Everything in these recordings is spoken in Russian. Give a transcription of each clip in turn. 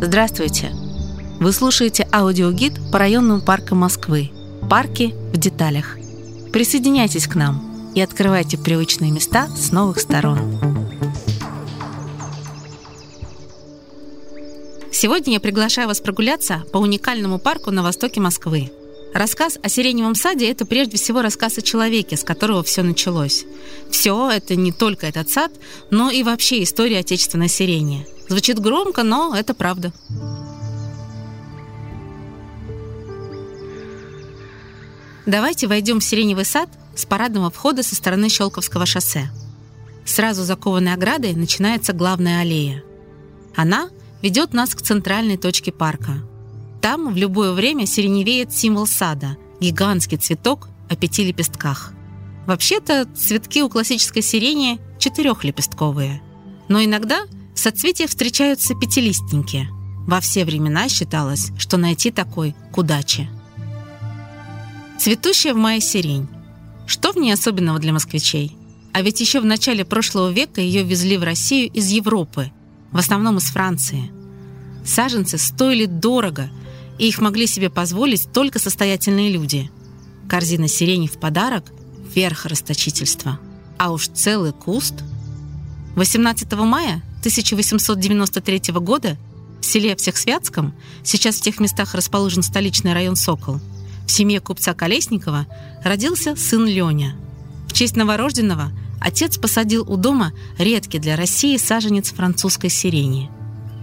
Здравствуйте! Вы слушаете аудиогид по районным паркам Москвы. Парки в деталях. Присоединяйтесь к нам и открывайте привычные места с новых сторон. Сегодня я приглашаю вас прогуляться по уникальному парку на востоке Москвы. Рассказ о сиреневом саде – это прежде всего рассказ о человеке, с которого все началось. Все – это не только этот сад, но и вообще история отечественной сирени. Звучит громко, но это правда. Давайте войдем в сиреневый сад с парадного входа со стороны Щелковского шоссе. Сразу за кованой оградой начинается главная аллея. Она ведет нас к центральной точке парка. Там в любое время сиреневеет символ сада – гигантский цветок о пяти лепестках. Вообще-то цветки у классической сирени четырехлепестковые. Но иногда в соцветии встречаются пятилистники. Во все времена считалось, что найти такой к удаче. Цветущая в мае сирень. Что в ней особенного для москвичей? А ведь еще в начале прошлого века ее везли в Россию из Европы, в основном из Франции. Саженцы стоили дорого, и их могли себе позволить только состоятельные люди. Корзина сирени в подарок – верх расточительства. А уж целый куст. 18 мая 1893 года в селе Всехсвятском, сейчас в тех местах расположен столичный район Сокол – в семье купца Колесникова родился сын Леня. В честь новорожденного отец посадил у дома редкий для России саженец французской сирени.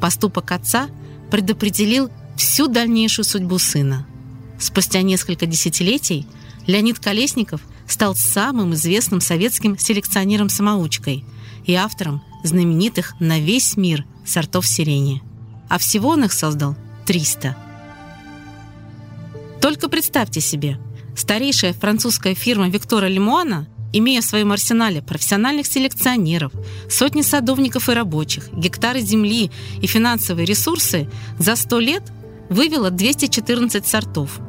Поступок отца предопределил всю дальнейшую судьбу сына. Спустя несколько десятилетий Леонид Колесников стал самым известным советским селекционером-самоучкой и автором знаменитых на весь мир сортов сирени. А всего он их создал 300. Только представьте себе, старейшая французская фирма Виктора Лемуана, имея в своем арсенале профессиональных селекционеров, сотни садовников и рабочих, гектары земли и финансовые ресурсы, за 100 лет вывела 214 сортов.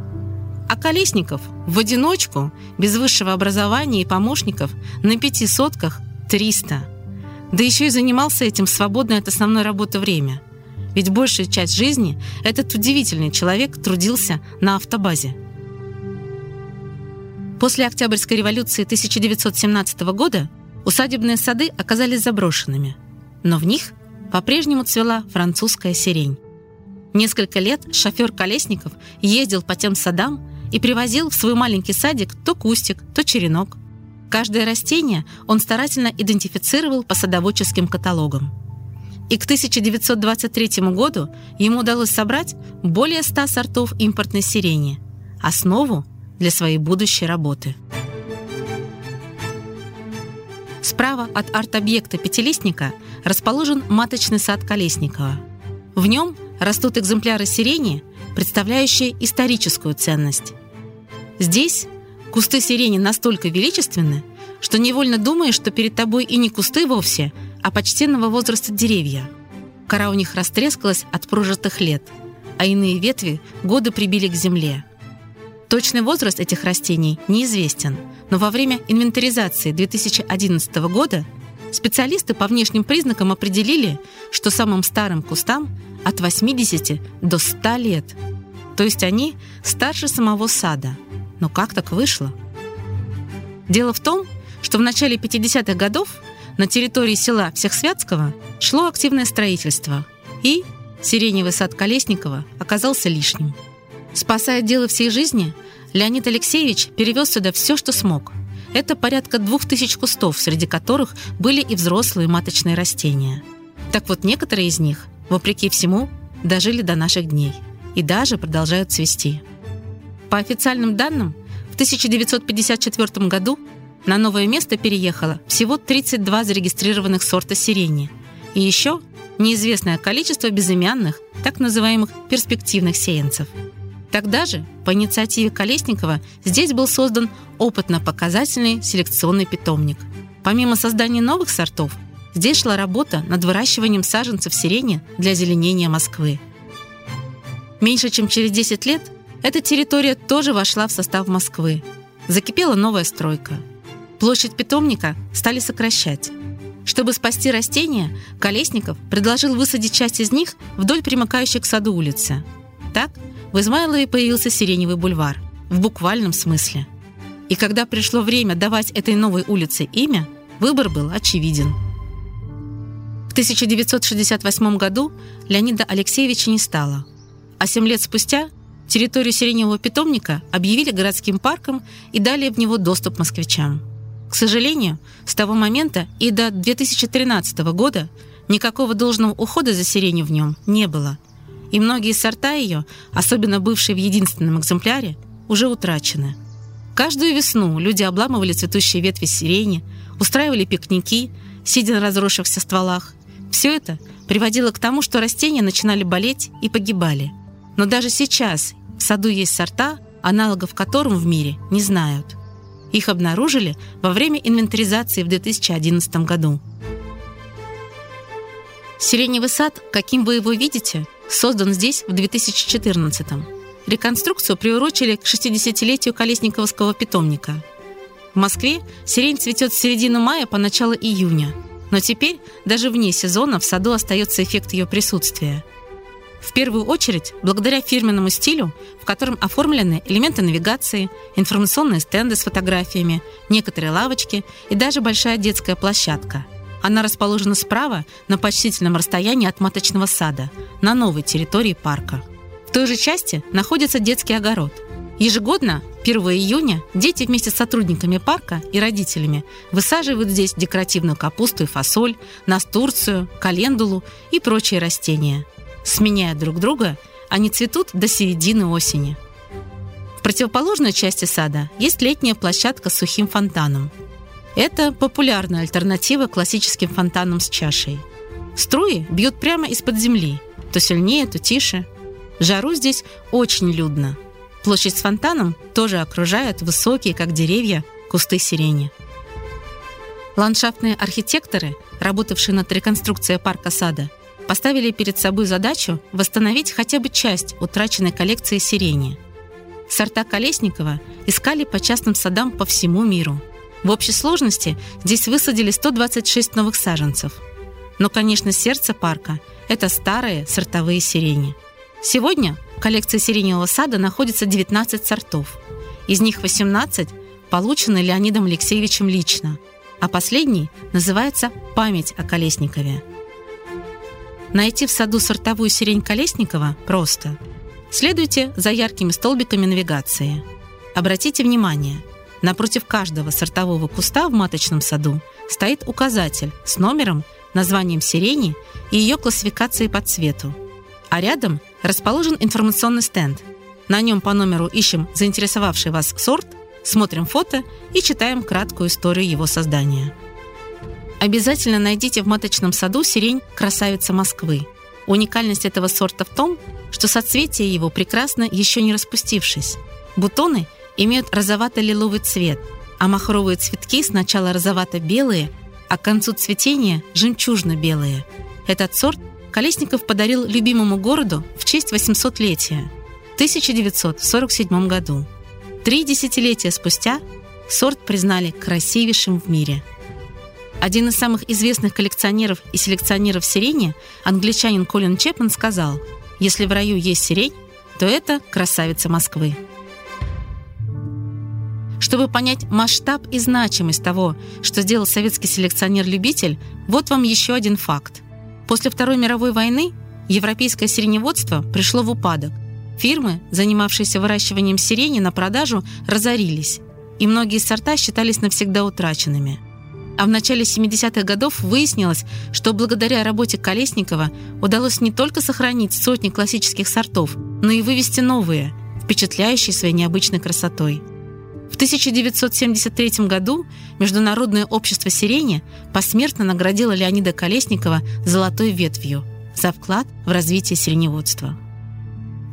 А Колесников в одиночку, без высшего образования и помощников, на пяти сотках 300. Да еще и занимался этим в свободное от основной работы время – ведь большая часть жизни этот удивительный человек трудился на автобазе. После Октябрьской революции 1917 года усадебные сады оказались заброшенными, но в них по-прежнему цвела французская сирень. Несколько лет шофер Колесников ездил по тем садам и привозил в свой маленький садик то кустик, то черенок. Каждое растение он старательно идентифицировал по садоводческим каталогам – и к 1923 году ему удалось собрать более 100 сортов импортной сирени, основу для своей будущей работы. Справа от арт-объекта пятилистника расположен маточный сад Колесникова. В нем растут экземпляры сирени, представляющие историческую ценность. Здесь кусты сирени настолько величественны, что невольно думаешь, что перед тобой и не кусты вовсе, а почтенного возраста деревья. Кора у них растрескалась от прожитых лет, а иные ветви годы прибили к земле. Точный возраст этих растений неизвестен, но во время инвентаризации 2011 года специалисты по внешним признакам определили, что самым старым кустам от 80 до 100 лет. То есть они старше самого сада. Но как так вышло? Дело в том, что в начале 50-х годов на территории села Всехсвятского шло активное строительство, и сиреневый сад Колесникова оказался лишним. Спасая дело всей жизни, Леонид Алексеевич перевез сюда все, что смог. Это порядка двух тысяч кустов, среди которых были и взрослые маточные растения. Так вот, некоторые из них, вопреки всему, дожили до наших дней и даже продолжают цвести. По официальным данным, в 1954 году на новое место переехало всего 32 зарегистрированных сорта сирени. И еще неизвестное количество безымянных, так называемых перспективных сеянцев. Тогда же, по инициативе Колесникова, здесь был создан опытно-показательный селекционный питомник. Помимо создания новых сортов, здесь шла работа над выращиванием саженцев сирени для озеленения Москвы. Меньше чем через 10 лет эта территория тоже вошла в состав Москвы. Закипела новая стройка – Площадь питомника стали сокращать. Чтобы спасти растения, Колесников предложил высадить часть из них вдоль примыкающей к саду улицы. Так в Измайлове появился Сиреневый бульвар, в буквальном смысле. И когда пришло время давать этой новой улице имя, выбор был очевиден. В 1968 году Леонида Алексеевича не стало, а семь лет спустя территорию Сиреневого питомника объявили городским парком и дали в него доступ москвичам. К сожалению, с того момента и до 2013 года никакого должного ухода за сиренью в нем не было. И многие сорта ее, особенно бывшие в единственном экземпляре, уже утрачены. Каждую весну люди обламывали цветущие ветви сирени, устраивали пикники, сидя на разросшихся стволах. Все это приводило к тому, что растения начинали болеть и погибали. Но даже сейчас в саду есть сорта, аналогов которым в мире не знают. Их обнаружили во время инвентаризации в 2011 году. Сиреневый сад, каким вы его видите, создан здесь в 2014 -м. Реконструкцию приурочили к 60-летию Колесниковского питомника. В Москве сирень цветет с середины мая по начало июня, но теперь даже вне сезона в саду остается эффект ее присутствия – в первую очередь, благодаря фирменному стилю, в котором оформлены элементы навигации, информационные стенды с фотографиями, некоторые лавочки и даже большая детская площадка. Она расположена справа на почтительном расстоянии от маточного сада, на новой территории парка. В той же части находится детский огород. Ежегодно, 1 июня, дети вместе с сотрудниками парка и родителями высаживают здесь декоративную капусту и фасоль, настурцию, календулу и прочие растения – Сменяя друг друга, они цветут до середины осени. В противоположной части сада есть летняя площадка с сухим фонтаном. Это популярная альтернатива классическим фонтанам с чашей. Струи бьют прямо из-под земли, то сильнее, то тише. жару здесь очень людно. Площадь с фонтаном тоже окружают высокие, как деревья, кусты сирени. Ландшафтные архитекторы, работавшие над реконструкцией парка сада, поставили перед собой задачу восстановить хотя бы часть утраченной коллекции сирени. Сорта Колесникова искали по частным садам по всему миру. В общей сложности здесь высадили 126 новых саженцев. Но, конечно, сердце парка – это старые сортовые сирени. Сегодня в коллекции сиреневого сада находится 19 сортов. Из них 18 получены Леонидом Алексеевичем лично, а последний называется «Память о Колесникове». Найти в саду сортовую сирень Колесникова просто. Следуйте за яркими столбиками навигации. Обратите внимание, напротив каждого сортового куста в маточном саду стоит указатель с номером, названием сирени и ее классификацией по цвету. А рядом расположен информационный стенд. На нем по номеру ищем заинтересовавший вас сорт, смотрим фото и читаем краткую историю его создания. Обязательно найдите в маточном саду сирень «Красавица Москвы». Уникальность этого сорта в том, что соцветие его прекрасно еще не распустившись. Бутоны имеют розовато-лиловый цвет, а махровые цветки сначала розовато-белые, а к концу цветения жемчужно-белые. Этот сорт Колесников подарил любимому городу в честь 800-летия в 1947 году. Три десятилетия спустя сорт признали красивейшим в мире – один из самых известных коллекционеров и селекционеров сирени, англичанин Колин Чепман, сказал, «Если в раю есть сирень, то это красавица Москвы». Чтобы понять масштаб и значимость того, что сделал советский селекционер-любитель, вот вам еще один факт. После Второй мировой войны европейское сиреневодство пришло в упадок. Фирмы, занимавшиеся выращиванием сирени на продажу, разорились, и многие сорта считались навсегда утраченными – а в начале 70-х годов выяснилось, что благодаря работе Колесникова удалось не только сохранить сотни классических сортов, но и вывести новые, впечатляющие своей необычной красотой. В 1973 году Международное общество сирени посмертно наградило Леонида Колесникова «Золотой ветвью» за вклад в развитие сиреневодства.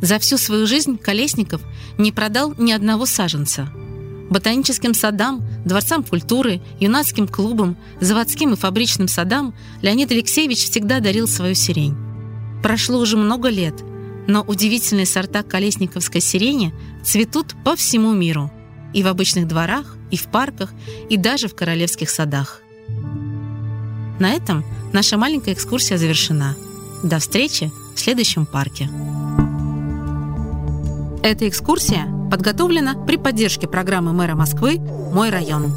За всю свою жизнь Колесников не продал ни одного саженца – Ботаническим садам, дворцам культуры, юнацким клубам, заводским и фабричным садам Леонид Алексеевич всегда дарил свою сирень. Прошло уже много лет, но удивительные сорта колесниковской сирени цветут по всему миру. И в обычных дворах, и в парках, и даже в королевских садах. На этом наша маленькая экскурсия завершена. До встречи в следующем парке. Эта экскурсия подготовлена при поддержке программы мэра Москвы «Мой район».